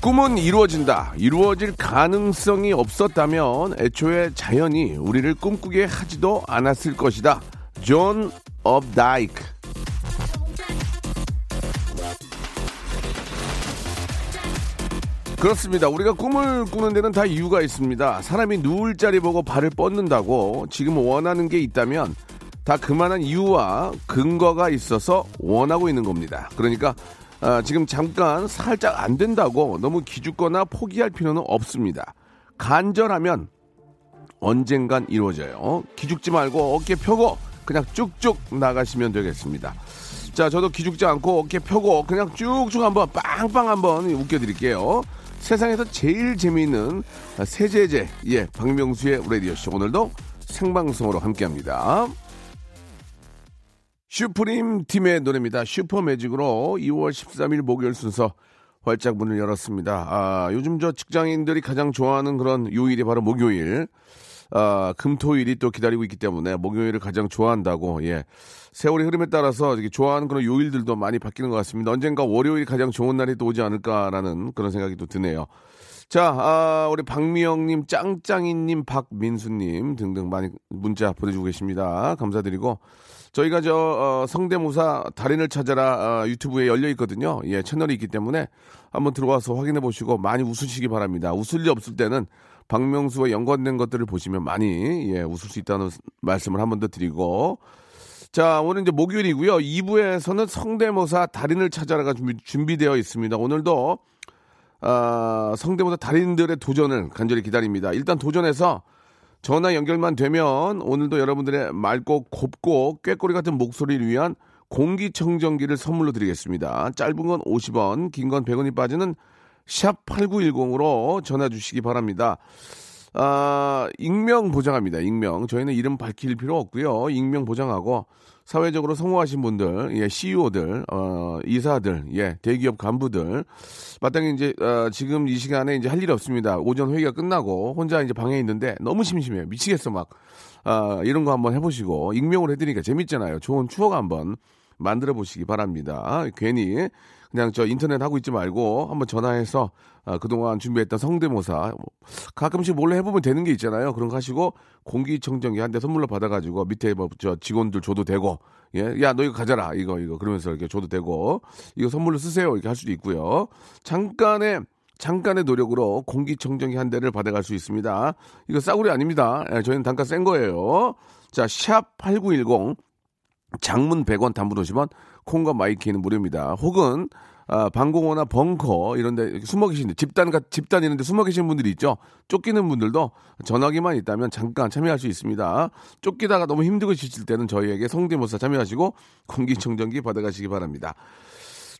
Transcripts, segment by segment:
꿈은 이루어진다. 이루어질 가능성이 없었다면 애초에 자연이 우리를 꿈꾸게 하지도 않았을 것이다. 존 업다이크. 그렇습니다. 우리가 꿈을 꾸는 데는 다 이유가 있습니다. 사람이 누울 자리 보고 발을 뻗는다고 지금 원하는 게 있다면 다 그만한 이유와 근거가 있어서 원하고 있는 겁니다. 그러니까 아, 지금 잠깐 살짝 안 된다고 너무 기죽거나 포기할 필요는 없습니다. 간절하면 언젠간 이루어져요. 기죽지 말고 어깨 펴고 그냥 쭉쭉 나가시면 되겠습니다. 자, 저도 기죽지 않고 어깨 펴고 그냥 쭉쭉 한번 빵빵 한번 웃겨드릴게요. 세상에서 제일 재미있는 세제제, 예, 박명수의 라디오쇼. 오늘도 생방송으로 함께 합니다. 슈프림 팀의 노래입니다. 슈퍼 매직으로 2월 13일 목요일 순서 활짝 문을 열었습니다. 아, 요즘 저 직장인들이 가장 좋아하는 그런 요일이 바로 목요일. 아, 금토일이 또 기다리고 있기 때문에 목요일을 가장 좋아한다고, 예. 세월의 흐름에 따라서 좋아하는 그런 요일들도 많이 바뀌는 것 같습니다. 언젠가 월요일이 가장 좋은 날이 또 오지 않을까라는 그런 생각이 또 드네요. 자, 아, 우리 박미영님, 짱짱이님, 박민수님 등등 많이 문자 보내주고 계십니다. 감사드리고. 저희가 저 어, 성대모사 달인을 찾아라 어, 유튜브에 열려 있거든요. 예, 채널이 있기 때문에 한번 들어와서 확인해 보시고 많이 웃으시기 바랍니다. 웃을 일 없을 때는 박명수와 연관된 것들을 보시면 많이 예, 웃을 수 있다는 말씀을 한 번 더 드리고 자, 오늘 이제 목요일이고요. 2부에서는 성대모사 달인을 찾아라가 준비, 준비되어 있습니다. 오늘도 아, 성대모사 달인들의 도전을 간절히 기다립니다. 일단 도전해서 전화 연결만 되면 오늘도 여러분들의 맑고 곱고 꾀꼬리 같은 목소리를 위한 공기청정기를 선물로 드리겠습니다. 짧은 건 50원, 긴 건 100원이 빠지는 샵 8910으로 전화 주시기 바랍니다. 아, 익명 보장합니다. 익명. 저희는 이름 밝힐 필요 없고요. 익명 보장하고 사회적으로 성공하신 분들, 예, CEO들, 어, 이사들, 예, 대기업 간부들, 마땅히 이제, 어, 지금 이 시간에 이제 할 일이 없습니다. 오전 회의가 끝나고 혼자 이제 방에 있는데 너무 심심해요. 미치겠어, 막. 아, 이런 거 한번 해보시고, 익명을 해드리니까 재밌잖아요. 좋은 추억 한번 만들어 보시기 바랍니다. 괜히 그냥 저 인터넷 하고 있지 말고 한번 전화해서 아, 그동안 준비했던 성대모사 가끔씩 몰래 해보면 되는 게 있잖아요. 그런 거 하시고 공기청정기 한 대 선물로 받아가지고 밑에 뭐저 직원들 줘도 되고 예, 야 너 이거 가져라 이거 이거 그러면서 이렇게 줘도 되고 이거 선물로 쓰세요 이렇게 할 수도 있고요. 잠깐의 잠깐의 노력으로 공기청정기 한 대를 받아갈 수 있습니다. 이거 싸구려 아닙니다. 예, 저희는 단가 센 거예요. 자, 샵 8910 장문 100원 단문 50원 콩과 my K는 무료입니다. 혹은 아, 방공호나 벙커 이런 데 숨어 계신 집단 집단 이런 데 숨어 계신 분들이 있죠. 쫓기는 분들도 전화기만 있다면 잠깐 참여할 수 있습니다. 쫓기다가 너무 힘들고 지칠 때는 저희에게 성대모사 참여하시고 공기청정기 받아가시기 바랍니다.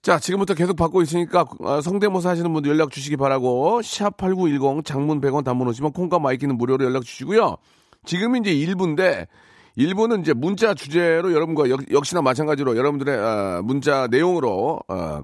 자, 지금부터 계속 받고 있으니까 아, 성대모사 하시는 분들 연락 주시기 바라고 샵 8910 장문 100원 단문 오시면 콩과 my K는 무료로 연락 주시고요. 지금 이제 1부인데 일부는 이제 문자 주제로 여러분과 역, 시나 마찬가지로 여러분들의 어, 문자 내용으로 어,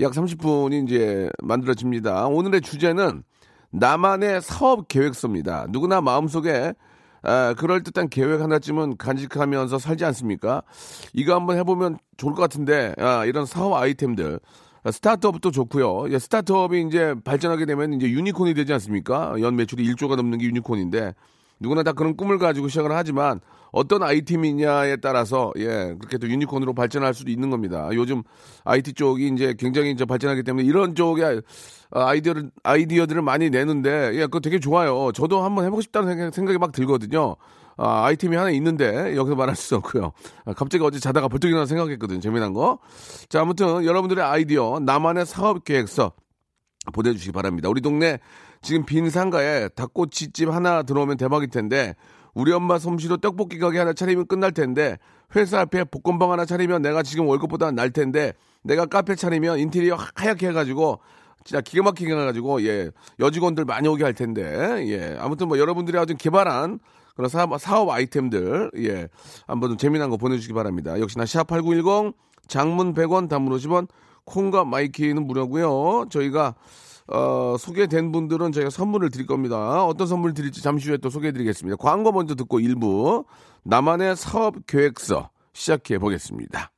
약 30분이 이제 만들어집니다. 오늘의 주제는 나만의 사업 계획서입니다. 누구나 마음속에 아, 그럴듯한 계획 하나쯤은 간직하면서 살지 않습니까? 이거 한번 해보면 좋을 것 같은데, 아, 이런 사업 아이템들. 아, 스타트업도 좋고요. 예, 스타트업이 이제 발전하게 되면 이제 유니콘이 되지 않습니까? 연 매출이 1조가 넘는 게 유니콘인데, 누구나 다 그런 꿈을 가지고 시작을 하지만 어떤 아이템이냐에 따라서 예 그렇게 또 유니콘으로 발전할 수도 있는 겁니다. 요즘 IT 쪽이 이제 굉장히 이제 발전하기 때문에 이런 쪽에 아이디어를 아이디어들을 많이 내는데 예 그거 되게 좋아요. 저도 한번 해보고 싶다는 생각, 생각이 막 들거든요. 아, 아이템이 하나 있는데 여기서 말할 수 없고요. 아, 갑자기 어제 자다가 벌떡 일어나 생각했거든요. 재미난 거. 자, 아무튼 여러분들의 아이디어, 나만의 사업 계획서 보내주시기 바랍니다. 우리 동네 지금 빈 상가에 닭꼬치집 하나 들어오면 대박일 텐데 우리 엄마 솜씨로 떡볶이 가게 하나 차리면 끝날 텐데 회사 앞에 볶음방 하나 차리면 내가 지금 월급보다 날 텐데 내가 카페 차리면 인테리어 하얗게 해가지고 진짜 기가 막히게 해가지고 예 여직원들 많이 오게 할 텐데 예 아무튼 뭐 여러분들이 아주 개발한 그런 사업, 사업 아이템들 예 한번 좀 재미난 거 보내주시기 바랍니다. 역시나 샵8910 장문 100원 단문 50원 콩과 my K는 무료고요. 저희가 어, 소개된 분들은 저희가 선물을 드릴 겁니다. 어떤 선물 드릴지 잠시 후에 또 소개해드리겠습니다. 광고 먼저 듣고 일부 나만의 사업 계획서 시작해 보겠습니다.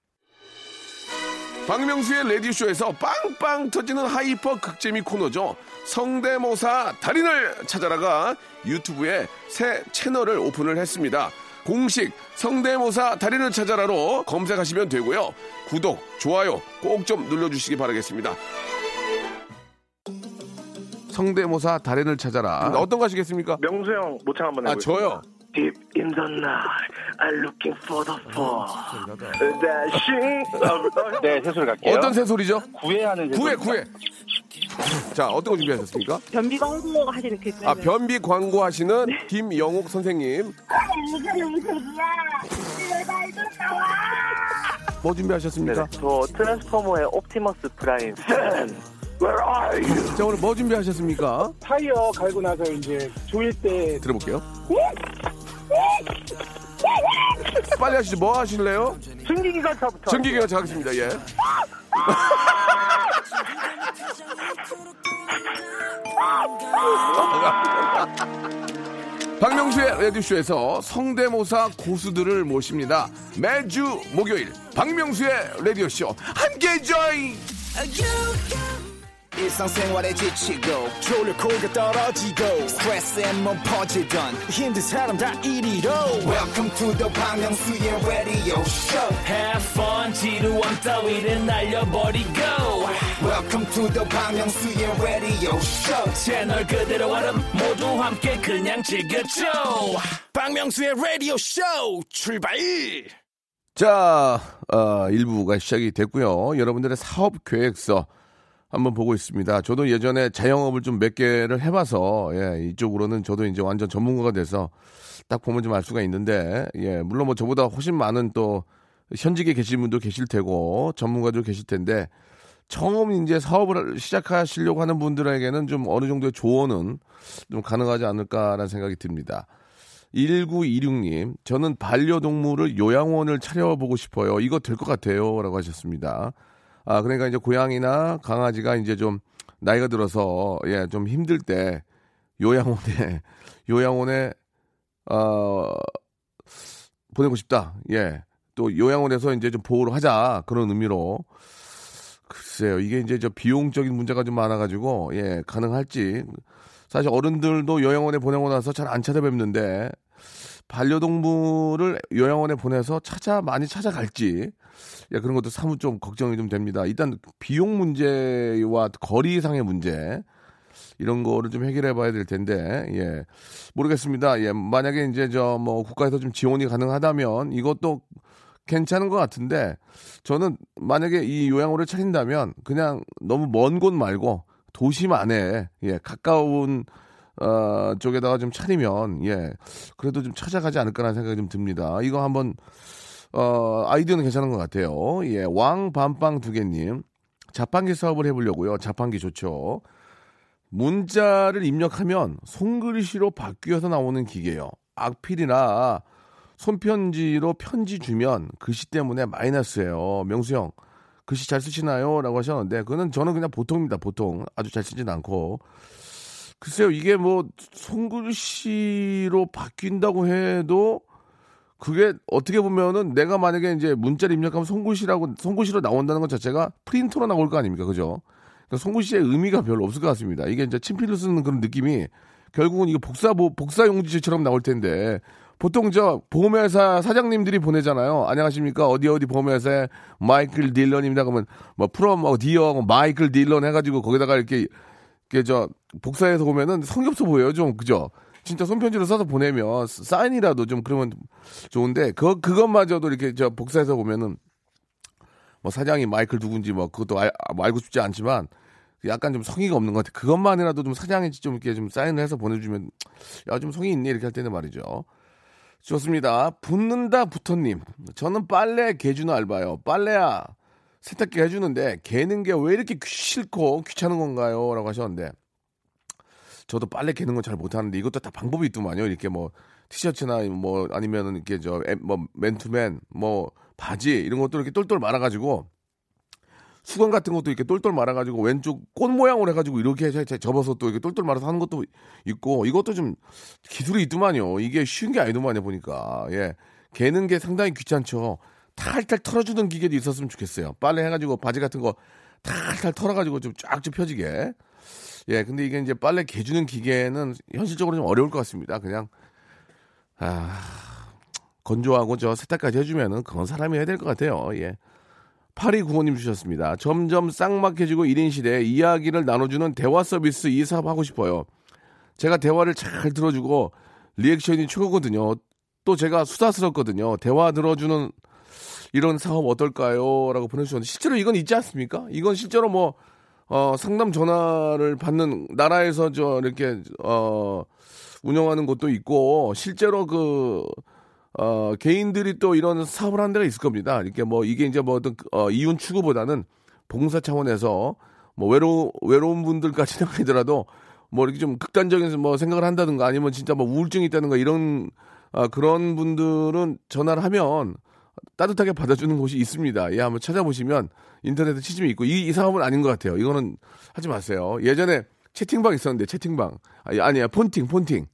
박명수의 라디오쇼에서 빵빵 터지는 하이퍼 극재미 코너죠. 성대모사 달인을 찾아라가 유튜브에 새 채널을 오픈을 했습니다. 공식 성대모사 달인을 찾아라로 검색하시면 되고요. 구독, 좋아요 꼭 좀 눌러주시기 바라겠습니다. 성대모사 달인을 찾아라. 어떤 거 하시겠습니까? 명수 형 모창 한번 아, 해보겠습니다. 저요? Deep in the night, I'm looking for the fall. Dashing. 네, 새소리 갈게요. 어떤 새소리죠? 구애하는 새소리. 구해, 구해. 자, 어떤 거 준비하셨습니까? 변비 광고 하시는 그 아, 변비 광고 하시는 김영옥 선생님. 뭐 준비하셨습니까? 네, 저 트랜스포머의 옵티머스 프라임. Where are you? 자, 오늘 뭐 준비하셨습니까? 타이어 갈고 나서 이제 조일 때 들어볼게요. 빨리 하시죠. 뭐 하실래요? 증기기관차부터. 증기기관차 하겠습니다. 예. 박명수의 라디오쇼에서 성대모사 고수들을 모십니다. 매주 목요일 박명수의 라디오쇼 함께 join! 일상생활에 지치고, 졸려 코가 떨어지고, 스트레스에 몸 퍼지던, 힘든 사람 다 이리로. welcome to the Bang Myung-soo's radio show. Have fun 지루함 따위를 날려버리고. Welcome to the Bang Myung-soo's radio show. 채널 그대로 얼음 모두 함께 그냥 즐겨줘. 박명수의 라디오 쇼 출발! 자, 어, 일부가 시작이 됐고요. 여러분들의 사업 계획서 한번 보고 있습니다. 저도 예전에 자영업을 좀 몇 개를 해봐서 예, 이쪽으로는 저도 이제 완전 전문가가 돼서 딱 보면 좀 알 수가 있는데 예, 물론 뭐 저보다 훨씬 많은 또 현직에 계신 분도 계실 테고 전문가도 계실 텐데 처음 이제 사업을 시작하시려고 하는 분들에게는 좀 어느 정도의 조언은 좀 가능하지 않을까라는 생각이 듭니다. 1926님, 저는 반려동물을 요양원을 차려보고 싶어요. 이거 될 것 같아요. 라고 하셨습니다. 아, 그러니까 이제 고양이나 강아지가 이제 좀 나이가 들어서, 예, 좀 힘들 때 요양원에, 요양원에, 어, 보내고 싶다. 예. 또 요양원에서 이제 좀 보호를 하자. 그런 의미로. 글쎄요. 이게 이제 저 비용적인 문제가 좀 많아 가지고, 예, 가능할지. 사실 어른들도 요양원에 보내고 나서 잘 안 찾아뵙는데, 반려동물을 요양원에 보내서 찾아, 많이 찾아갈지, 예, 그런 것도 사뭇 좀 걱정이 좀 됩니다. 일단 비용 문제와 거리상의 문제, 이런 거를 좀 해결해 봐야 될 텐데, 예. 모르겠습니다. 예. 만약에 이제 저 뭐 국가에서 좀 지원이 가능하다면 이것도 괜찮은 것 같은데, 저는 만약에 이 요양원을 차린다면 그냥 너무 먼 곳 말고 도심 안에, 예, 가까운 어, 쪽에다가 좀 차리면, 예, 그래도 좀 찾아가지 않을까라는 생각이 좀 듭니다. 이거 한번, 어, 아이디어는 괜찮은 것 같아요. 예, 왕밤빵 두 개님. 자판기 사업을 해보려고요. 자판기 좋죠. 문자를 입력하면 손글씨로 바뀌어서 나오는 기계요. 악필이나 손편지로 편지 주면 글씨 때문에 마이너스예요. 명수 형, 글씨 잘 쓰시나요? 라고 하셨는데, 그거는 저는 그냥 보통입니다. 보통. 아주 잘 쓰진 않고. 글쎄요, 이게 뭐, 손글씨로 바뀐다고 해도, 그게 어떻게 보면은 내가 만약에 이제 문자를 입력하면 손글씨라고, 손글씨로 나온다는 것 자체가 프린터로 나올 거 아닙니까? 그죠? 그러니까 손글씨의 의미가 별로 없을 것 같습니다. 이게 이제 친필로 쓰는 그런 느낌이 결국은 이거 복사, 복사 용지처럼 나올 텐데, 보통 저 보험회사 사장님들이 보내잖아요. 안녕하십니까 어디 어디 보험회사에 마이클 딜런입니다. 그러면 뭐 프롬 어디어 마이클 딜런 해가지고 거기다가 이렇게 이렇게 저 복사해서 보면은 성의 없어 보여요. 좀 그죠? 진짜 손편지로 써서 보내면 사인이라도 좀 그러면 좋은데 그 그것마저도 이렇게 저 복사해서 보면은 뭐 사장이 마이클 누군지 뭐 그것도 알, 알고 싶지 않지만 약간 좀 성의가 없는 것 같아. 그것만이라도 좀 사장이 좀 이렇게 좀 사인을 해서 보내주면 야 좀 성의 있네 이렇게 할 때는 말이죠. 좋습니다. 붙는다 붙어님. 저는 빨래 개주는 알바요. 빨래야. 세탁기 해주는데 개는 게 왜 이렇게 싫고 귀찮은 건가요? 라고 하셨는데 저도 빨래 개는 건 잘 못하는데 이것도 다 방법이 있더만요. 이렇게 뭐 티셔츠나 뭐 아니면은 이렇게 저뭐 맨투맨 뭐 바지 이런 것도 이렇게 똘똘 말아가지고 수건 같은 것도 이렇게 똘똘 말아가지고 왼쪽 꽃 모양으로 해가지고 이렇게 접어서 또 이렇게 똘똘 말아서 하는 것도 있고 이것도 좀 기술이 있더만요. 이게 쉬운 게 아니더만요 보니까 예 개는 게 상당히 귀찮죠. 탈탈 털어주는 기계도 있었으면 좋겠어요. 빨래 해가지고 바지 같은 거 탈탈 털어가지고 좀쫙좀 펴지게. 예, 근데 이게 이제 빨래 개주는 기계는 현실적으로 좀 어려울 것 같습니다. 그냥 아 건조하고 저 세탁까지 해주면은 그건 사람이 해야 될 것 같아요. 예. 8295님 주셨습니다. 점점 쌍막해지고 1인 시대에 이야기를 나눠주는 대화 서비스 이 사업 하고 싶어요. 제가 대화를 잘 들어주고 리액션이 최고거든요. 또 제가 수다스럽거든요. 대화 들어주는 이런 사업 어떨까요? 라고 보내주셨는데 실제로 이건 있지 않습니까? 이건 실제로 뭐 어, 상담 전화를 받는 나라에서 저 이렇게 어, 운영하는 곳도 있고 실제로 그 어, 개인들이 또 이런 사업을 하는 데가 있을 겁니다. 이렇게 뭐 이게 이제 뭐 어떤 어, 이윤 추구보다는 봉사 차원에서 뭐 외로 외로운 분들까지는 아니더라도 뭐 이렇게 좀 극단적인 뭐 생각을 한다든가 아니면 진짜 뭐 우울증이 있다든가 이런 아, 그런 분들은 전화를 하면 따뜻하게 받아주는 곳이 있습니다. 예, 한번 찾아보시면 인터넷에 치집이 있고 이, 이 사업은 아닌 것 같아요. 이거는 하지 마세요. 예전에 채팅방 있었는데 채팅방 아니, 아니야 폰팅 폰팅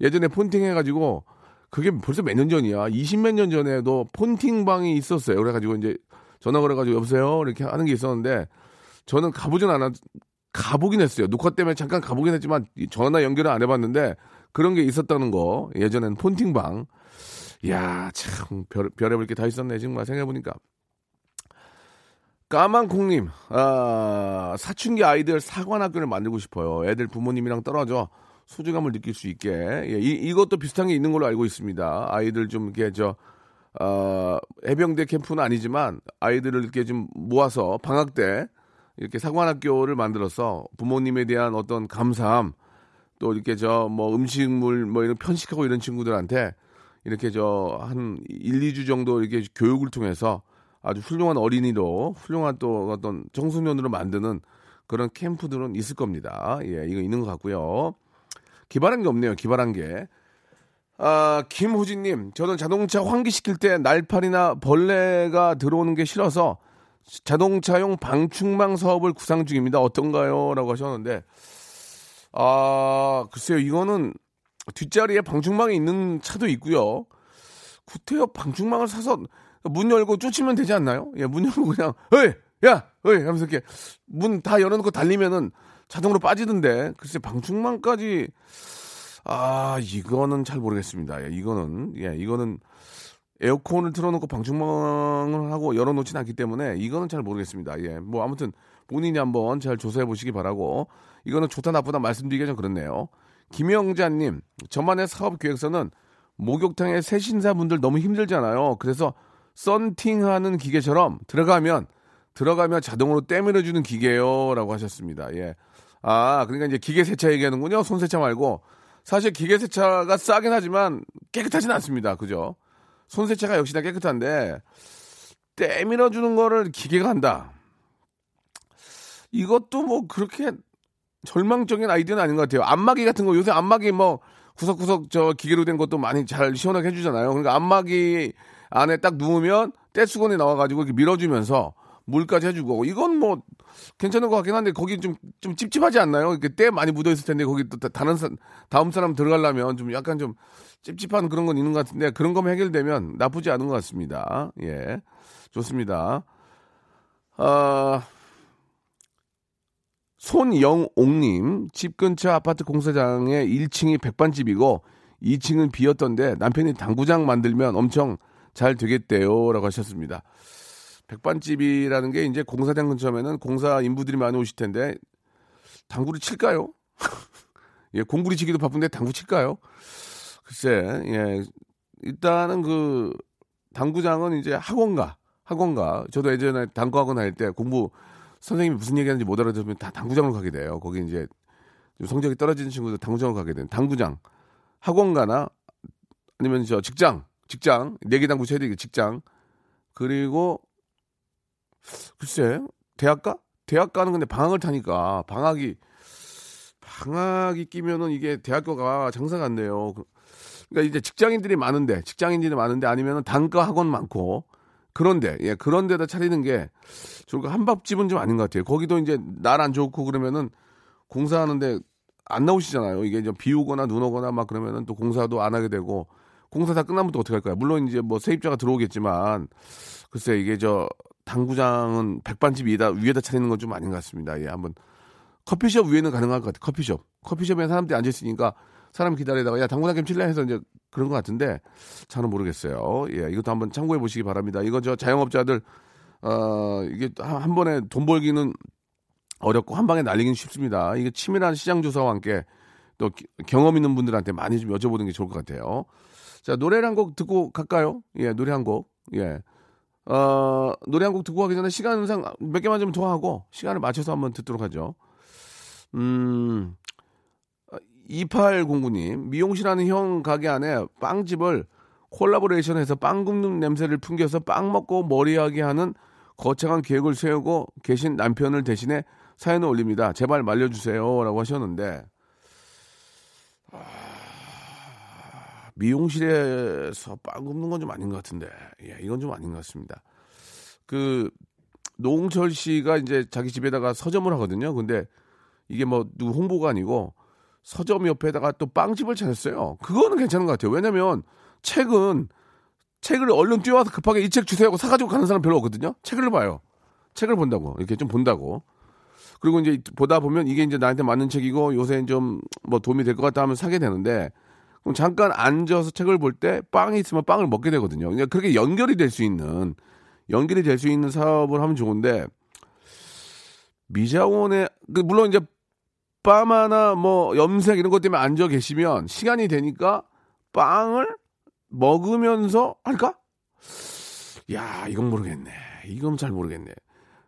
예전에 폰팅 해가지고 그게 벌써 몇 년 전이야. 20 몇 년 전에도 폰팅방이 있었어요. 그래가지고 이제 전화 걸어가지고 여보세요 이렇게 하는 게 있었는데 저는 가보진 않았 가보긴 했어요. 녹화 때문에 잠깐 가보긴 했지만 이 전화 연결을 안 해봤는데 그런 게 있었다는 거 예전엔 폰팅방. 이야 참 별, 별의별 게다 있었네 정말 생각해보니까. 까만콩님, 아, 사춘기 아이들 사관학교를 만들고 싶어요. 애들 부모님이랑 떨어져 소중함을 느낄 수 있게. 예, 이, 이것도 비슷한 게 있는 걸로 알고 있습니다. 아이들 좀 이렇게 저, 어, 해병대 캠프는 아니지만 아이들을 이렇게 좀 모아서 방학 때 이렇게 사관학교를 만들어서 부모님에 대한 어떤 감사함 또 이렇게 저 뭐 음식물 뭐 이런 편식하고 이런 친구들한테 이렇게 저 한 1, 2주 정도 이렇게 교육을 통해서 아주 훌륭한 어린이로 훌륭한 또 어떤 청소년으로 만드는 그런 캠프들은 있을 겁니다. 예, 이거 있는 것 같고요. 기발한 게 없네요. 기발한 게. 아, 김호진님, 저는 자동차 환기시킬 때 날파리나 벌레가 들어오는 게 싫어서 자동차용 방충망 사업을 구상 중입니다. 어떤가요? 라고 하셨는데, 아, 글쎄요, 이거는 뒷자리에 방충망이 있는 차도 있고요. 구태여 방충망을 사서 문 열고 쫓으면 되지 않나요? 예, 문 열고 그냥, 어이! 야! 어이! 하면서 이렇게 문 다 열어놓고 달리면은 자동으로 빠지던데, 글쎄, 방충망까지, 아, 이거는 잘 모르겠습니다. 예, 이거는, 예, 이거는 에어컨을 틀어놓고 방충망을 하고 열어놓진 않기 때문에 이거는 잘 모르겠습니다. 예, 뭐 아무튼 본인이 한번 잘 조사해 보시기 바라고 이거는 좋다 나쁘다 말씀드리기가 좀 그렇네요. 김영자님, 저만의 사업 계획서는 목욕탕의 새 신사분들 너무 힘들잖아요. 그래서 썬팅하는 기계처럼 들어가면 들어가면 자동으로 때밀어주는 기계요라고 하셨습니다. 예. 아, 그러니까 이제 기계 세차 얘기하는군요. 손 세차 말고 사실 기계 세차가 싸긴 하지만 깨끗하진 않습니다. 그죠? 손 세차가 역시나 깨끗한데 때밀어주는 거를 기계가 한다. 이것도 뭐 그렇게 절망적인 아이디어는 아닌 것 같아요. 안마기 같은 거 요새 안마기 뭐 구석구석 저 기계로 된 것도 많이 잘 시원하게 해주잖아요. 그러니까 안마기 안에 딱 누우면 떼수건이 나와가지고 이렇게 밀어주면서 물까지 해주고 이건 뭐 괜찮은 것 같긴 한데 거기 좀 좀 찝찝하지 않나요? 이렇게 때 많이 묻어 있을 텐데 거기 또 다른 사, 다음 사람 들어가려면 좀 약간 좀 찝찝한 그런 건 있는 것 같은데 그런 거면 해결되면 나쁘지 않은 것 같습니다. 예, 좋습니다. 아. 손영옥님, 집 근처 아파트 공사장에 1층이 백반집이고 2층은 비었던데 남편이 당구장 만들면 엄청 잘 되겠대요. 라고 하셨습니다. 백반집이라는 게 이제 공사장 근처면은 공사 인부들이 많이 오실 텐데 당구를 칠까요? 예, 공구리 치기도 바쁜데 당구 칠까요? 글쎄, 예. 일단은 그 당구장은 이제 학원가, 학원가. 저도 예전에 당구학원 할 때 공부 선생님이 무슨 얘기하는지 못 알아들으면 다 당구장으로 가게 돼요. 거기 이제 좀 성적이 떨어지는 친구들 당구장으로 가게 되는 당구장, 학원 가나 아니면 저 직장, 직장 내기 당구 쳐야 되게 직장 그리고 글쎄, 대학가? 대학가는 근데 방학을 타니까 방학이 방학이 끼면은 이게 대학교가 장사가 안 돼요. 그- 그러니까 이제 직장인들이 많은데 직장인들이 많은데 아니면은 단과 학원 많고 그런데 예 그런 데다 차리는 게 좋을 거 한밥집은 좀 아닌 것 같아요. 거기도 이제 날 안 좋고 그러면은 공사하는데 안 나오시잖아요. 이게 이제 비 오거나 눈 오거나 막 그러면은 또 공사도 안 하게 되고 공사 다 끝나면 또 어떻게 할까요? 물론 이제 뭐 세입자가 들어오겠지만 글쎄 이게 저 당구장은 백반집 위에다 위에다 차리는 건 좀 아닌 것 같습니다. 예, 한번 커피숍 위에는 가능할 것 같아요. 커피숍. 커피숍에 사람들이 앉아 있으니까 사람 기다리다가 야 당구장 좀 칠래 해서 이제 그런 것 같은데 잘은 모르겠어요. 예, 이것도 한번 참고해 보시기 바랍니다. 이거 저 자영업자들 어 이게 한, 한 번에 돈 벌기는 어렵고 한 방에 날리기는 쉽습니다. 이게 치밀한 시장 조사와 함께 또 기- 경험 있는 분들한테 많이 좀 여쭤보는 게 좋을 것 같아요. 자, 노래를 한 곡 듣고 갈까요? 예, 노래 한 곡. 예. 어, 노래 한 곡 듣고 가기 전에 시간상 몇 개만 좀 더 하고 시간을 맞춰서 한번 듣도록 하죠. 음, 2809님, 미용실하는 형 가게 안에 빵집을 콜라보레이션해서 빵 굽는 냄새를 풍겨서 빵 먹고 머리하게 하는 거창한 계획을 세우고 계신 남편을 대신해 사연을 올립니다. 제발 말려주세요. 라고 하셨는데, 아, 미용실에서 빵 굽는 건 좀 아닌 것 같은데, 예, 이건 좀 아닌 것 같습니다. 그, 노홍철 씨가 이제 자기 집에다가 서점을 하거든요. 근데 이게 뭐 누구 홍보가 아니고 서점 옆에다가 또 빵집을 차렸어요. 그거는 괜찮은 것 같아요. 왜냐면 책은 책을 얼른 뛰어와서 급하게 이 책 주세요 하고 사가지고 가는 사람 별로 없거든요. 책을 봐요. 책을 본다고. 이렇게 좀 본다고. 그리고 이제 보다 보면 이게 이제 나한테 맞는 책이고 요새 좀 뭐 도움이 될 것 같다 하면 사게 되는데 그럼 잠깐 앉아서 책을 볼 때 빵이 있으면 빵을 먹게 되거든요. 그러니까 그렇게 연결이 될 수 있는 연결이 될 수 있는 사업을 하면 좋은데 미자원에 그 물론 이제 빠마나 뭐 염색 이런 것 때문에 앉아 계시면 시간이 되니까 빵을 먹으면서 할까? 야, 이건 모르겠네. 이건 잘 모르겠네.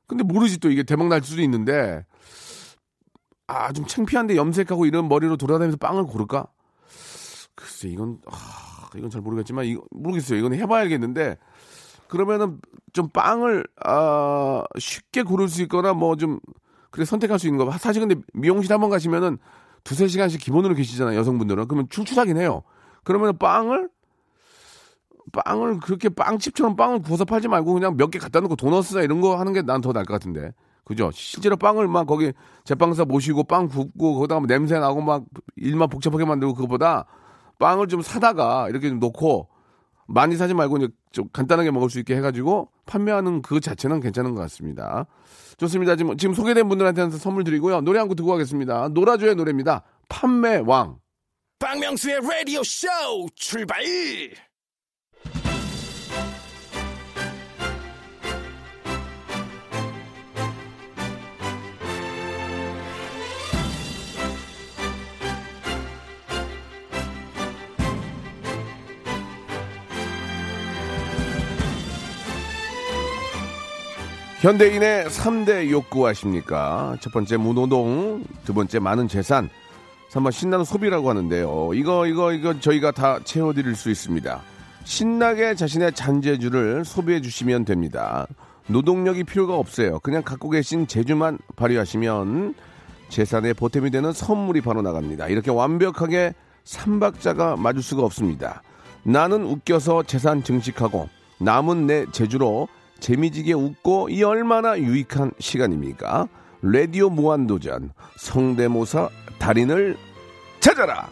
근데 모르지 또 이게 대박 날 수도 있는데 아, 좀 창피한데 염색하고 이런 머리로 돌아다니면서 빵을 고를까? 글쎄, 이건 아, 이건 잘 모르겠지만 이거 모르겠어요. 이건 해봐야겠는데 그러면은 좀 빵을 아, 쉽게 고를 수 있거나 뭐좀 그래 선택할 수 있는 거. 사실 근데 미용실 한번 가시면은 두세 시간씩 기본으로 계시잖아요. 여성분들은. 그러면 출출하긴 해요. 그러면 빵을 빵을 그렇게 빵집처럼 빵을 구워서 팔지 말고 그냥 몇 개 갖다 놓고 도넛이나 이런 거 하는 게 난 더 나을 것 같은데. 그죠? 실제로 빵을 막 거기 제빵사 모시고 빵 굽고 거기다가 냄새 나고 막 일만 복잡하게 만들고 그거보다 빵을 좀 사다가 이렇게 좀 놓고 많이 사지 말고 이제 좀 간단하게 먹을 수 있게 해가지고 판매하는 그 자체는 괜찮은 것 같습니다. 좋습니다. 지금, 지금 소개된 분들한테는 선물 드리고요. 노래 한 곡 듣고 가겠습니다. 노라조의 노래입니다. 판매왕. 박명수의 라디오 쇼 출발 현대인의 3대 욕구 아십니까? 첫 번째 무노동, 두 번째 많은 재산, 3번 신나는 소비라고 하는데요. 이거, 이거, 이거 저희가 다 채워드릴 수 있습니다. 신나게 자신의 잔재주를 소비해 주시면 됩니다. 노동력이 필요가 없어요. 그냥 갖고 계신 재주만 발휘하시면 재산의 보탬이 되는 선물이 바로 나갑니다. 이렇게 완벽하게 삼박자가 맞을 수가 없습니다. 나는 웃겨서 재산 증식하고 남은 내 재주로 재미지게 웃고 이 얼마나 유익한 시간입니까? 라디오 무한도전 성대모사 달인을 찾아라.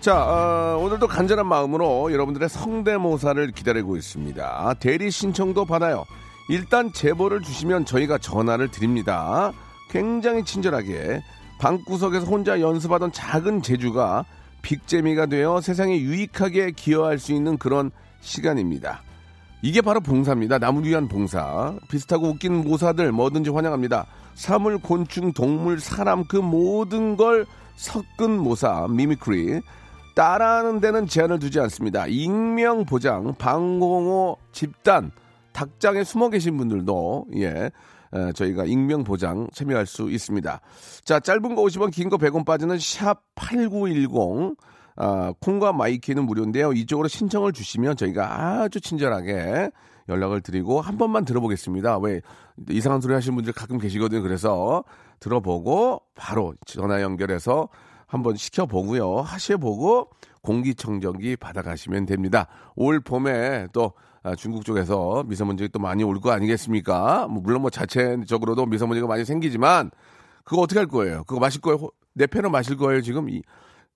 자, 어, 오늘도 간절한 마음으로 여러분들의 성대모사를 기다리고 있습니다. 대리 신청도 받아요. 일단 제보를 주시면 저희가 전화를 드립니다. 굉장히 친절하게 방구석에서 혼자 연습하던 작은 재주가 빅재미가 되어 세상에 유익하게 기여할 수 있는 그런 시간입니다. 이게 바로 봉사입니다. 남을 위한 봉사. 비슷하고 웃긴 모사들 뭐든지 환영합니다. 사물, 곤충, 동물, 사람 그 모든 걸 섞은 모사, mimicry. 따라하는 데는 제한을 두지 않습니다. 익명 보장, 방공호 집단, 닭장에 숨어 계신 분들도 예. 에, 저희가 익명 보장 참여할 수 있습니다. 자, 짧은 거 50원, 긴 거 100원 빠지는 샵 8910 아, 콩과 마이키는 무료인데요. 이쪽으로 신청을 주시면 저희가 아주 친절하게 연락을 드리고 한 번만 들어보겠습니다. 왜 이상한 소리 하시는 분들 가끔 계시거든요. 그래서 들어보고 바로 전화 연결해서 한번 시켜보고요. 하셔보고 공기청정기 받아가시면 됩니다. 올 봄에 또 아, 중국 쪽에서 미세먼지가 또 많이 올 거 아니겠습니까? 뭐 물론 뭐 자체적으로도 미세먼지가 많이 생기지만 그거 어떻게 할 거예요? 그거 마실 거예요? 호- 내 폐로 마실 거예요? 지금 이,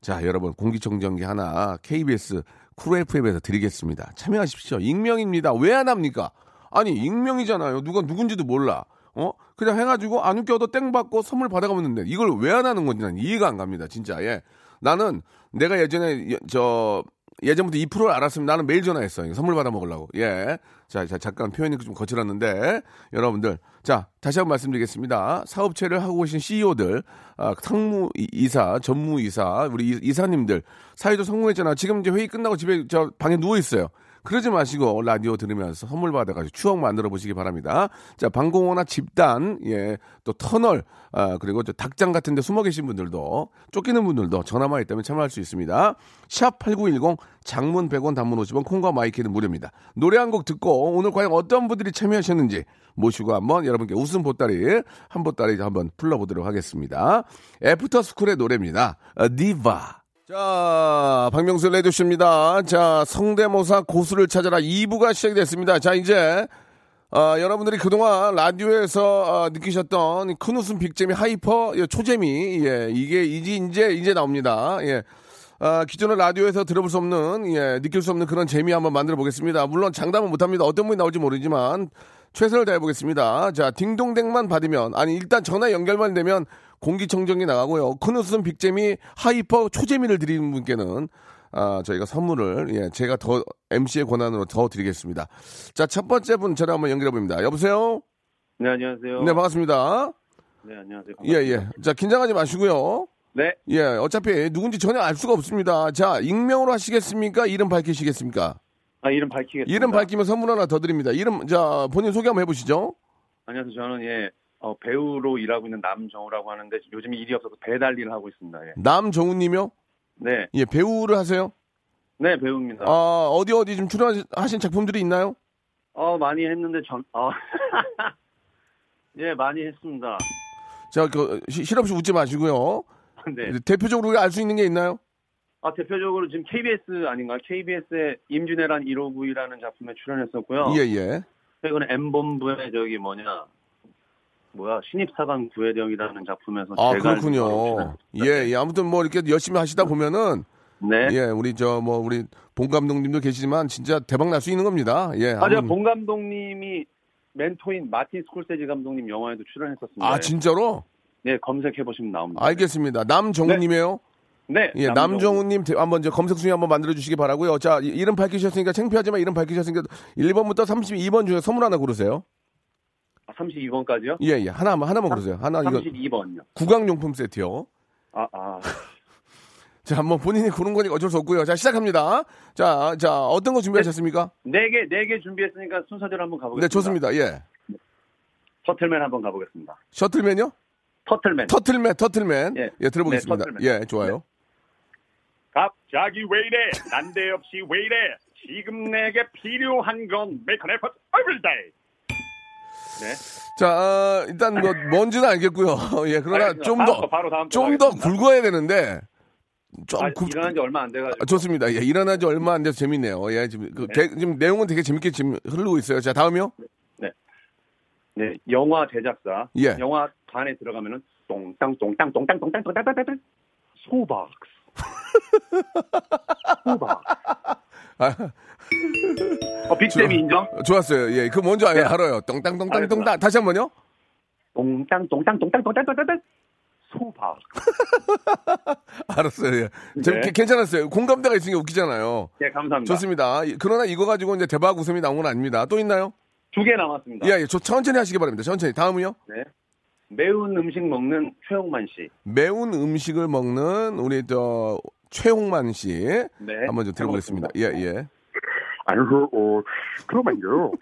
자 여러분 공기청정기 하나 KBS 쿨 FM에서 드리겠습니다. 참여하십시오. 익명입니다. 왜 안 합니까? 아니 익명이잖아요. 누가 누군지도 몰라. 어 그냥 해가지고 안 웃겨도 땡 받고 선물 받아가면 되는데 이걸 왜 안 하는 건지 난 이해가 안 갑니다. 진짜 예. 나는 내가 예전에 예- 저 예전부터 이 프로를 알았으면 나는 매일 전화했어요. 선물 받아 먹으려고. 예. 자, 자, 잠깐 표현이 좀 거칠었는데, 여러분들. 자, 다시 한번 말씀드리겠습니다. 사업체를 하고 계신 CEO들, 아, 상무 이- 이사, 전무 이사, 우리 이- 이사님들, 사회도 성공했잖아. 지금 이제 회의 끝나고 집에 저 방에 누워 있어요. 그러지 마시고 라디오 들으면서 선물 받아가지고 추억 만들어 보시기 바랍니다. 자, 방공호나 집단, 예, 또 터널, 아, 그리고 저 닭장 같은 데 숨어 계신 분들도, 쫓기는 분들도 전화만 있다면 참여할 수 있습니다. 샵 8910, 장문 100원, 단문 50원, 콩과 마이키는 무료입니다. 노래 한 곡 듣고 오늘 과연 어떤 분들이 참여하셨는지 모시고 한번 여러분께 웃음 보따리, 한 보따리 한번 풀러보도록 하겠습니다. 애프터 스쿨의 노래입니다. 어, Diva. 자, 박명수 레디오쇼입니다. 자, 성대모사 고수를 찾아라 2부가 시작이 됐습니다. 자, 이제, 아, 여러분들이 그동안 라디오에서 아, 느끼셨던 큰 웃음 빅재미 hyper 예, 초재미, 예, 이게 이제, 이제, 이제 나옵니다. 예. 아, 기존의 라디오에서 들어볼 수 없는, 예, 느낄 수 없는 그런 재미 한번 만들어 보겠습니다. 물론 장담은 못 합니다. 어떤 분이 나올지 모르지만 최선을 다해 보겠습니다. 자, 딩동댕만 받으면, 아니, 일단 전화 연결만 되면 공기청정기 나가고요. 큰 웃음 빅재미 hyper 초재미를 드리는 분께는 아, 저희가 선물을, 예, 제가 더, MC의 권한으로 더 드리겠습니다. 자, 첫 번째 분 전화 한번 연결해 봅니다. 여보세요? 네, 안녕하세요. 네, 반갑습니다. 네, 안녕하세요. 예, 예. 자, 긴장하지 마시고요. 네, 예, 어차피 누군지 전혀 알 수가 없습니다. 자, 익명으로 하시겠습니까? 이름 밝히시겠습니까? 아, 이름 밝히겠습니다. 이름 밝히면 선물 하나 더 드립니다. 이름, 자, 본인 소개 한번 해보시죠. 안녕하세요. 저는 예, 어, 배우로 일하고 있는 남정우라고 하는데 요즘 일이 없어서 배달 일을 하고 있습니다. 예. 남정우님이요? 네, 예, 배우를 하세요? 네, 배우입니다. 아, 어디 어디 좀 출연하신 작품들이 있나요? 어, 많이 했는데 전, 어, 예, 많이 했습니다. 자, 그, 시- 실없이 웃지 마시고요. 네. 대표적으로 알 수 있는 게 있나요? 아, 대표적으로 지금 KBS 아닌가? KBS의 임준혜란 1592라는 작품에 출연했었고요. 예, 예. 최근에 M본부의 저기 뭐냐, 뭐야, 신입사관 구혜령이라는 작품에서 아, 그렇군요. 예, 예. 아무튼 뭐 이렇게 열심히 하시다 보면은, 네. 예, 우리 저 뭐 우리 본 감독님도 계시지만 진짜 대박 날 수 있는 겁니다. 예. 아, 제가 봉 감독님이 멘토인 마틴 스콜세지 감독님 영화에도 출연했었습니다. 아, 진짜로? 네, 검색해 보시면 나옵니다. 알겠습니다. 남정우님이에요? 네, 예, 남정우님 대- 한번 저 검색 순위 한번 만들어 주시기 바라고요. 자, 이- 이름 밝히셨으니까 창피하지만 이름 밝히셨으니까 1번부터 32번 중에 선물 하나 고르세요. 32번까지요? 예, 예. 하나만 하나만 고르세요. 하나 이거 32번요. 구강용품 세트요. 아, 아. 자, 뭐 본인이 고른 거니까 어쩔 수 없고요. 자, 시작합니다. 자, 자, 어떤 거 준비하셨습니까? 네 개, 네 개 준비했으니까 순서대로 한번 가보겠습니다. 네, 좋습니다. 예. 터틀맨 한번 가보겠습니다. 셔틀맨요? 터틀맨. 터틀맨, 터틀맨. 예. 예, 들어보겠습니다. 네. 예, 좋아요. 갑자기 왜 이래? 난데없이 왜 이래? 지금 내게 필요한 건 make an effort everyday. 네. 자, 어, 일단 뭐 뭔지는 알겠고요. 예, 그러나. 좀 더 좀 더. 굵어야 되는데 좀 아, 굵- 일어난 지 얼마 안 돼가지고. 아, 좋습니다. 예, 일어난 지 얼마 안 돼서 재밌네요. 예, 지금 그 개- 지금 내용은 되게 재밌게 지금 흐르고 있어요. 자, 다음이요. 네, 영화 제작사. 예. 영화 반에 들어가면은 똥땅 똥땅 똥땅 똥땅 똥땅 똥땅 소박스. 소박. 아, 어, 빅잼이 인정? 좋았어요. 예, 그 뭔지 알, 네. 알아요. 똥땅똥땅똥땅. 다시 한 번요. 똥땅 똥땅 똥땅 똥땅 똥땅 소박. 알았어요. 예. 재- 네. 괜찮았어요. 공감대가 있으니까 웃기잖아요. 네, 감사합니다. 좋습니다. 이- 그러나 이거 가지고 이제 대박 웃음이 나온 건 아닙니다. 또 있나요? 두 개 남았습니다. 예, 예. 저 천천히 하시기 바랍니다. 천천히. 다음은요? 네. 매운 음식 먹는 최홍만 씨. 매운 음식을 먹는 우리 저 최홍만 씨 네. 한번 좀 들어보겠습니다. 예, 예. 그 어, 그러면요.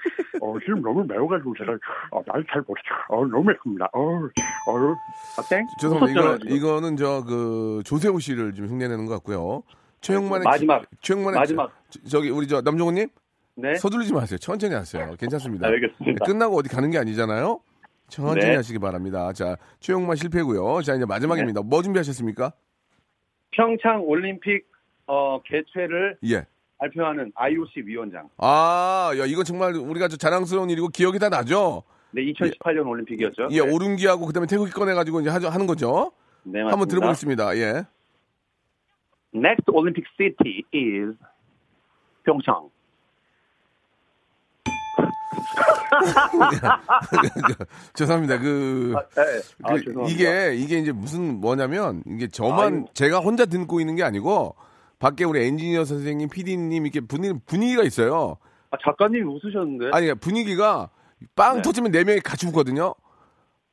어, 지금 너무 매워가지고 제가 어, 날잘 모르죠. 어, 너무 맵습니다. 어, 어, 어땡? 죄송합니다. 이거 이거는 저 그 조세호 씨를 좀 흉내내는 것 같고요. 최영만의 마지막. 기- 최영만의 마지막. 저, 저기 우리 저 남정호님 네. 서두르지 마세요. 천천히 하세요. 괜찮습니다. 알겠습니다. 끝나고 어디 가는 게 아니잖아요. 천천히 네. 하시기 바랍니다. 자, 최용만 실패고요. 자, 이제 마지막입니다. 뭐 준비하셨습니까? 평창 올림픽 어, 개최를 예. 발표하는 IOC 위원장. 아, 야, 이거 정말 우리가 저 자랑스러운 일이고 기억이 다 나죠? 네, 2018년 올림픽이었죠. 예, 네. 오륜기하고 그다음에 태극기 꺼내가지고 이제 하죠, 하는 거죠. 네, 한번 맞습니다. 들어보겠습니다. 예. Next Olympic city is 평창. 죄송합니다. 그, 네. 아, 그 죄송합니다. 이게 이게 이제 무슨 뭐냐면 이게 저만 아유. 제가 혼자 듣고 있는 게 아니고 밖에 우리 엔지니어 선생님, PD님 이렇게 분위기 분위기가 있어요. 아, 작가님이 웃으셨는데. 아니 분위기가 빵 네. 터지면 네 명이 같이 웃거든요.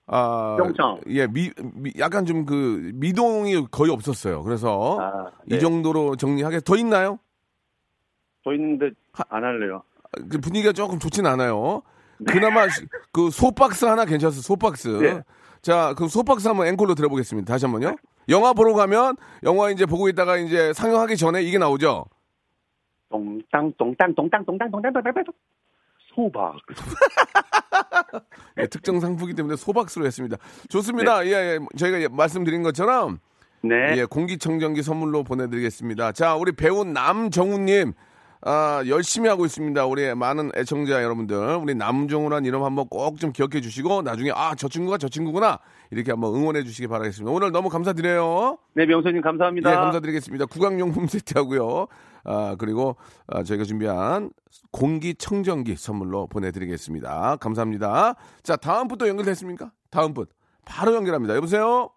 아, 평창. 예, 미, 미- 약간 좀 그 미동이 거의 없었어요. 그래서 아, 이 네. 정도로 정리하게 더 있나요? 저 있는데 안 할래요. 그 분위기가 조금 좋진 않아요. 그나마 시- 그 소박스 하나 괜찮았어. 소박스. 네. 자, 그럼 소박스 한번 앵콜로 들어보겠습니다. 다시 한번요. 영화 보러 가면 영화 이제 보고 있다가 이제 상영하기 전에 이게 나오죠. 동땅 동땅 동땅 동땅 동땅 동땅 소박. 예, 특정 상품이기 때문에 소박스로 했습니다. 좋습니다. 예, 예, 저희가 예, 말씀드린 것처럼 네. 예, 공기청정기 선물로 보내드리겠습니다. 자, 우리 배우 남정우님, 아, 열심히 하고 있습니다. 우리 많은 애청자 여러분들, 우리 남정우란 이름 한번 꼭 좀 기억해 주시고, 나중에, 아, 저 친구가 저 친구구나. 이렇게 한번 응원해 주시기 바라겠습니다. 오늘 너무 감사드려요. 네, 명수님 감사합니다. 예, 감사드리겠습니다. 구강용품 세트 하고요. 아, 그리고 아, 저희가 준비한 공기청정기 선물로 보내드리겠습니다. 감사합니다. 자, 다음 분 또 연결됐습니까? 다음 분. 바로 연결합니다. 여보세요?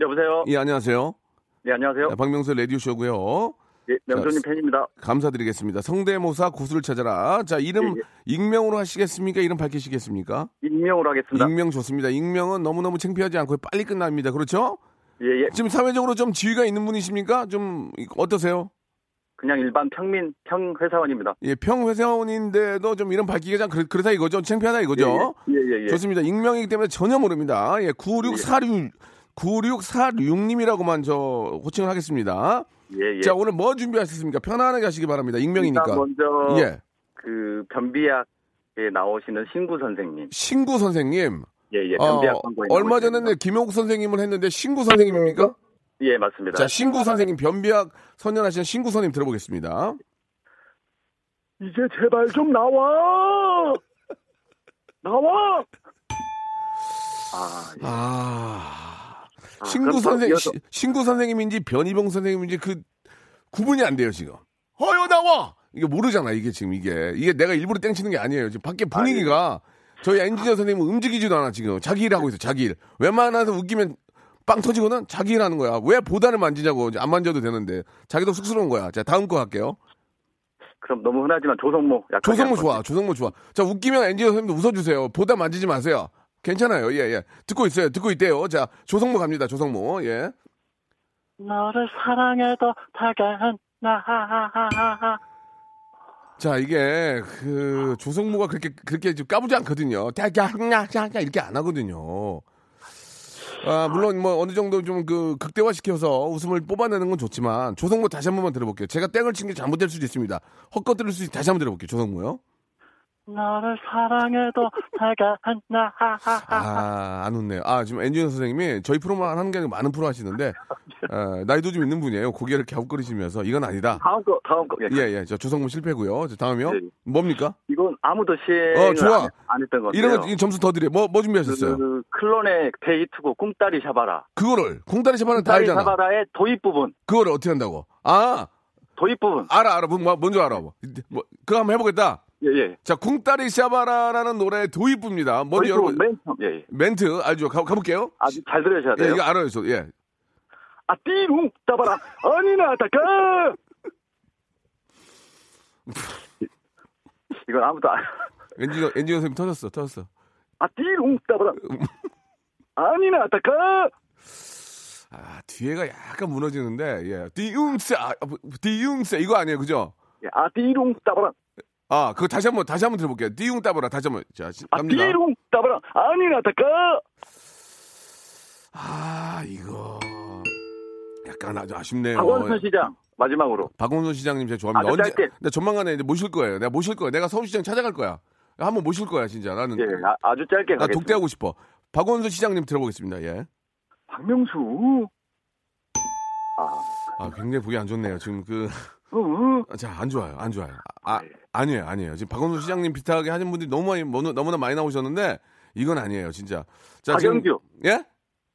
여보세요. 예, 안녕하세요. 네, 안녕하세요. 박명수 라디오쇼고요. 네, 명수님 팬입니다. 감사드리겠습니다. 성대모사 고수를 찾아라. 자, 이름 예, 익명으로 하시겠습니까? 이름 밝히시겠습니까? 익명으로 하겠습니다. 익명 좋습니다. 익명은 너무너무 창피하지 않고 빨리 끝납니다. 그렇죠? 예, 예. 지금 사회적으로 좀 지위가 있는 분이십니까? 좀 어떠세요? 그냥 일반 평민 평 회사원입니다. 예, 평회사원인데도 좀 이름 밝히기가 좀 그렇, 그렇다 이거죠. 창피하다 이거죠. 예, 예, 예. 좋습니다. 익명이기 때문에 전혀 모릅니다. 예, 9646 9646님이라고만 저 호칭을 하겠습니다. 예, 예. 자, 오늘 뭐 준비하셨습니까? 편안하게 하시기 바랍니다. 익명이니까. 일단 먼저 예. 그 변비약에 나오시는 신구 선생님. 신구 선생님. 예, 예. 어, 변비약 광고에 얼마 전에 김용국 선생님을 했는데 신구 선생님입니까? 분. 예, 맞습니다. 자, 신구 선생님 변비약 선연하시는 신구 선생님 들어보겠습니다. 이제 제발 좀 나와! 나와! 아, 예. 아. 아, 신구 선생 이어서- 시- 신구 선생님인지 변희봉 선생님인지 그 구분이 안 돼요, 지금. 허여 나와. 이게 모르잖아, 이게 지금 이게. 이게 내가 일부러 땡치는 게 아니에요. 지금 밖에 분위기가 저희 엔지니어 선생님은 움직이지도 않아, 지금. 자기 일 하고 있어, 자기 일. 웬만해서 웃기면 빵 터지고는 자기 일 하는 거야. 왜 보다를 만지냐고. 안 만져도 되는데. 자기도 쑥스러운 거야. 자, 다음 거 할게요. 그럼 너무 흔하지만 조성모 약간 조성모 좋아. 조성모 좋아. 자, 웃기면 엔지니어 선생님도 웃어주세요. 보다 만지지 마세요. 괜찮아요. 예, 예. 듣고 있어요. 듣고 있대요. 자, 조성모 갑니다. 조성모. 예. 너를 사랑해도 다가한 나하하하하 자, 이게 그 조성모가 그렇게 그렇게 좀 까부지 않거든요. 야야야야 이렇게 안 하거든요. 아, 물론 뭐 어느 정도 좀 그 극대화 시켜서 웃음을 뽑아내는 건 좋지만 조성모 다시 한 번만 들어볼게요. 제가 땡을 친 게 잘못될 수도 있습니다. 헛것들을 수도 있 다시 한번 들어볼게요. 조성모요. 너를 사랑해도 다가한 나하하하 아, 안 웃네요. 아, 지금 엔지니어 선생님이 저희 프로만 하는 게 아니고 많은 프로 하시는데 아, 나이도 좀 있는 분이에요. 고개를 갸웃거리시면서 이건 아니다. 다음 거 다음 거. 예. 예, 예. 저 조성모 실패고요. 저 다음이요. 예. 뭡니까? 이건 아무도 시행을 어, 좋아. 안, 안 했던 건데요. 이런 거 점수 더 드려. 뭐, 뭐 준비하셨어요? 그 클론의 데이트고 꿈따리 샤바라. 그거를 콩다리 샤바는 다 꿈따리 알잖아. 샤바라의 도입 부분. 그거를 어떻게 한다고? 아 도입 부분. 알아 알아 뭐, 뭔지 알아 뭐, 뭐 그거 한번 해보겠다. 예, 예. 자 쿵따리 샤바라라는 노래의 도입부입니다. 먼저 여러분 맨 처음. 예, 예. 멘트 알죠? 가, 가볼게요. 아주 잘 들으셔야 예, 돼요. 이거 알아요, 저 예. 아, 띠룽 따바라. 아니나 다까. 이건 아무도 안. 엔지니어 엔지니어 선생님 터졌어, 터졌어. 아, 띠룽 따바라. 아니나 다까. 아 뒤에가 약간 무너지는데 예. 디웅세, 아, 뭐, 디웅세 이거 아니에요, 그죠? 예, 아, 띠룽 따바라. 아 그거 다시 한번 다시 한번 들어볼게요. 디웅 따보라 다시 한번 자 시- 아, 갑니다. 띠룽 따바라. 아니나 다까. 아 이거 약간 아주 아쉽네요. 박원순 시장. 마지막으로. 박원순 시장님 제가 좋아합니다. 아주 언제? 짧게. 나 조만간에 이제 모실 거예요. 내가 모실 거야. 내가 서울시장 찾아갈 거야. 한번 모실 거야 진짜. 나는 예, 아, 주 짧게 나 가겠습니다. 독대하고 싶어. 박원순 시장님 들어보겠습니다. 예. 박명수. 아 굉장히 보기 안 좋네요. 지금 그 어, 자, 안 좋아요. 안 좋아요. 아, 아니에요. 아니에요. 지금 박원순 시장님 비슷하게 하는 분들이 너무 많이, 너무- 너무나 많이 나오셨는데, 이건 아니에요. 진짜. 자, 지금- 박영규. 예?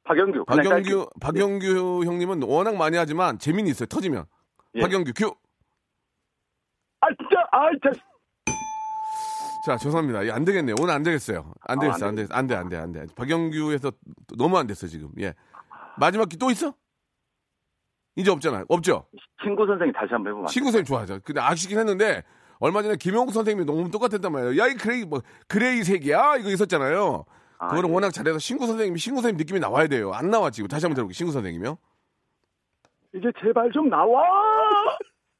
박영규. 박영규, 박영규 형님은 워낙 많이 하지만 재미는 있어요. 터지면. 예. 박영규, 큐! 아 진짜 아 진짜 자, 죄송합니다. 예, 안 되겠네요. 오늘 안 되겠어요. 안 아, 되겠어. 안안 돼. 안 돼, 안 돼, 안 돼. 박영규에서 너무 안 됐어, 지금. 예. 마지막 기 또 있어? 이제 없잖아요. 없죠? 친구 선생님 다시 한번 해보면 안 친구 선생님 좋아하죠. 근데 아시긴 했는데, 얼마 전에 김용국 선생님이 너무 똑같았단 말이에요. 야, 이 그레이, 뭐, 그레이 색이야? 이거 있었잖아요. 아, 그거를 예. 워낙 잘해서 신구 선생님이 신구 선생님 느낌이 나와야 돼요. 안 나와, 지금. 다시 한번 들어볼게요. 신구 선생님이요. 이제 제발 좀 나와.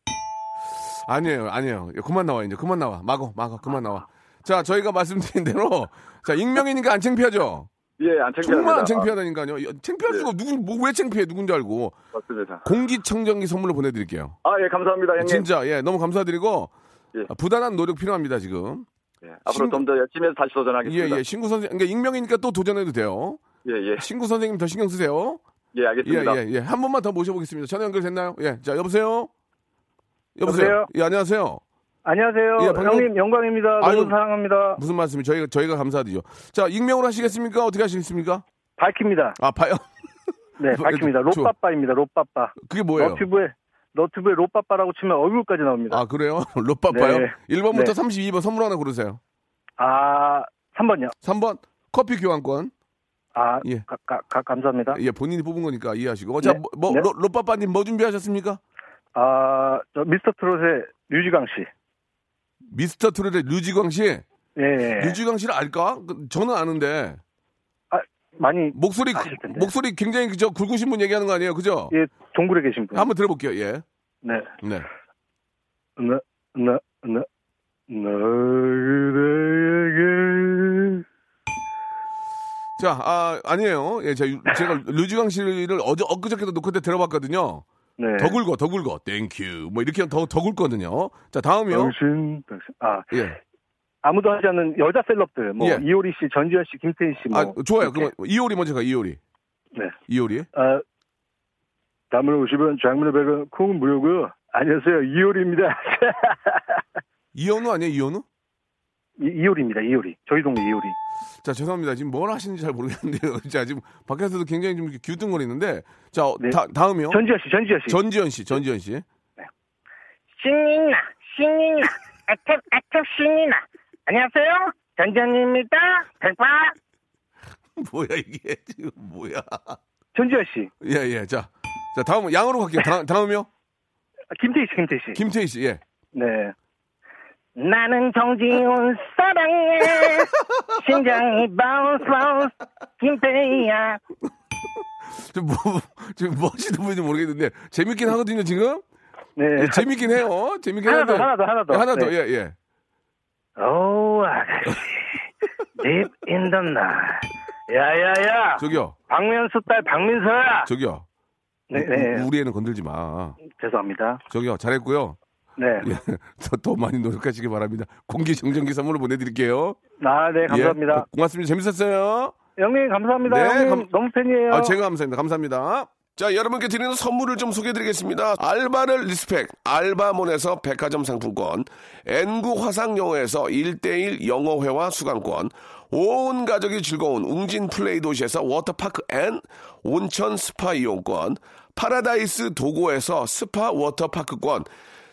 아니에요, 아니에요. 예, 그만 나와, 이제. 그만 나와. 막어, 막어, 그만 나와. 자, 저희가 말씀드린 대로, 자, 익명이니까 안 창피하죠? 예, 안 창피합니다. 정말 안 창피하다니까요. 야, 창피할 수가 누군, 뭐, 왜 창피해? 누군지 알고. 아, 맞습니다. 공기청정기 선물로 보내드릴게요. 아, 예, 감사합니다, 형님. 진짜, 예, 너무 감사드리고, 예. 아, 부단한 노력 필요합니다, 지금. 예, 앞으로 좀 더 열심히 해서 다시 예, 도전하겠습니다. 예, 신구 선생님, 그러니까 익명이니까 또 도전해도 돼요. 예, 예. 신구 선생님 더 신경 쓰세요. 예, 예, 알겠습니다. 예, 예. 한 번만 더 모셔보겠습니다. 전화 연결됐나요? 예. 자, 여보세요? 여보세요? 여보세요? 예, 안녕하세요. 안녕하세요. 예, 방금- 형님 영광입니다. 아유. 너무 사랑합니다. 무슨 말씀이 저희가, 저희가 감사드리죠. 자, 익명으로 하시겠습니까? 어떻게 하시겠습니까? 밝힙니다. 아, 봐요. 네, 저- 밝힙니다. 저- 롯빠빠입니다. 롯빠빠. 그게 뭐예요? 너튜브에 너튜브에 롯빠빠라고 치면 얼굴까지 나옵니다. 아, 그래요? 롯바빠요? 네. 1번부터 네. 32번 선물 하나 고르세요. 아, 3번요. 3번, 커피 교환권. 아, 예. 가, 가, 가- 감사합니다. 예, 본인이 뽑은 거니까 이해하시고. 자, 네. 뭐, 뭐 네. 롯- 롯바빠님 뭐 준비하셨습니까? 아, 저 미스터 트롯의 류지강 씨. 미스터 트롯의 류지광 씨. 예, 예. 류지광 씨를 알까? 그, 저는 아는데. 아, 많이 목소리. 목소리 굉장히 그저 굵으신 분 얘기하는 거 아니에요? 그죠? 예, 동굴에 계신 분. 한번 들어볼게요. 예. 네. 네. 나, 나, 나, 너에게 자, 아, 아니에요. 예, 제가, 제가 류지광 씨를 어제 엊그저께도 녹화 때 들어봤거든요. 네. 더 굵어, 더 굵어. Thank you. 뭐 이렇게 더, 더 굵거든요. 자, 다음이요. 당신, 당신. 아, 예. 아무도 하지 않는 여자 celeb들. 뭐, 예. 이효리 씨, 전지현 씨, 김태희 씨. 뭐. 아, 좋아요. 그럼 이효리 먼저 가, 이효리. 네. 이효리. 아, 담을 50원, 장문의 100원, 콩은 무료고요. 안녕하세요. 이효리입니다. 이현우 아니에요, 이현우? 이, 이효리입니다. 이효리. 저희 동네 이효리. 자, 죄송합니다. 지금 뭘 하시는지 잘 모르겠는데요. 자, 지금 밖에서도 굉장히 좀 기우뚱거리는데. 자, 어, 네. 다, 다음이요. 전지현 씨, 전지현 씨. 전지현 씨, 전지현 씨. 신이나 신이나 아택 아택 신이나 안녕하세요 전전입니다 백바 뭐야, 이게 지금 뭐야. 전지현 씨. 예, 예. 자, 자, 다음, 양으로 갈게요. 다, 다음이요. 아, 김태희 씨, 김태희 씨. 김태희 씨, 예. 네. 나는 정지훈 사랑해 심장이 bounce bounce 김태희야 지금 뭐, 지금 뭐 하시는 분인지 모르겠는데, 재밌긴 하거든요, 지금? 네. 예, 재밌긴 해요. 재밌긴 하나 더, 한데. 하나 더, 하나 더. 예, 하나 더, 네. 예, 예. 오, 아가씨. Deep in the night. 야야야. 저기요, 박명수 딸 박민서야. 저기요. 네, 네. 우- 우리 애는 건들지 마. 죄송합니다. 저기요, 잘했고요. 네. 예, 더, 더 많이 노력하시기 바랍니다. 공기청정기 선물로 보내드릴게요. 아, 네, 감사합니다. 예, 고맙습니다. 재밌었어요. 형님, 감사합니다. 네, 형님, 감- 너무 팬이에요. 아, 제가 감사합니다. 감사합니다. 자, 여러분께 드리는 선물을 좀 소개해드리겠습니다. 알바를 respect, 알바몬에서 백화점 상품권, N구 화상영어에서 1대1 영어회화 수강권, 온 가족이 즐거운 웅진 플레이 도시에서 워터파크 and 온천 스파 이용권, 파라다이스 도고에서 스파 워터파크권,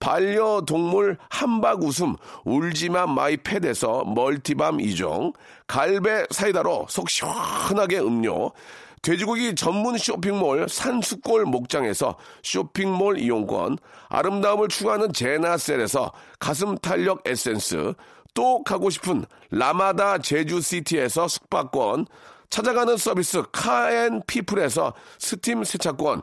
반려동물 함박 웃음 울지마 마이펫에서 멀티밤 2종, 갈배 사이다로 속 시원하게 음료, 돼지고기 전문 쇼핑몰 산수골 목장에서 쇼핑몰 이용권, 아름다움을 추구하는 제나셀에서 가슴 탄력 에센스, 또 가고 싶은 라마다 제주시티에서 숙박권, 찾아가는 서비스 카앤피플에서 스팀 세차권,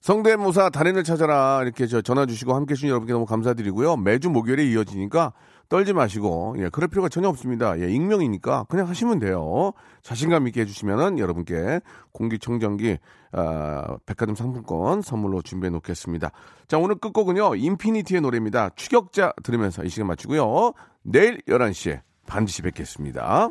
성대모사 달인을 찾아라 이렇게 저 전화 주시고 함께 해주신 여러분께 너무 감사드리고요. 매주 목요일에 이어지니까 떨지 마시고 예, 그럴 필요가 전혀 없습니다. 예, 익명이니까 그냥 하시면 돼요. 자신감 있게 해주시면은 여러분께 공기청정기 아, 백화점 상품권 선물로 준비해 놓겠습니다. 자 오늘 끝곡은요 인피니티의 노래입니다. 추격자 들으면서 이 시간 마치고요. 내일 11시에 반드시 뵙겠습니다.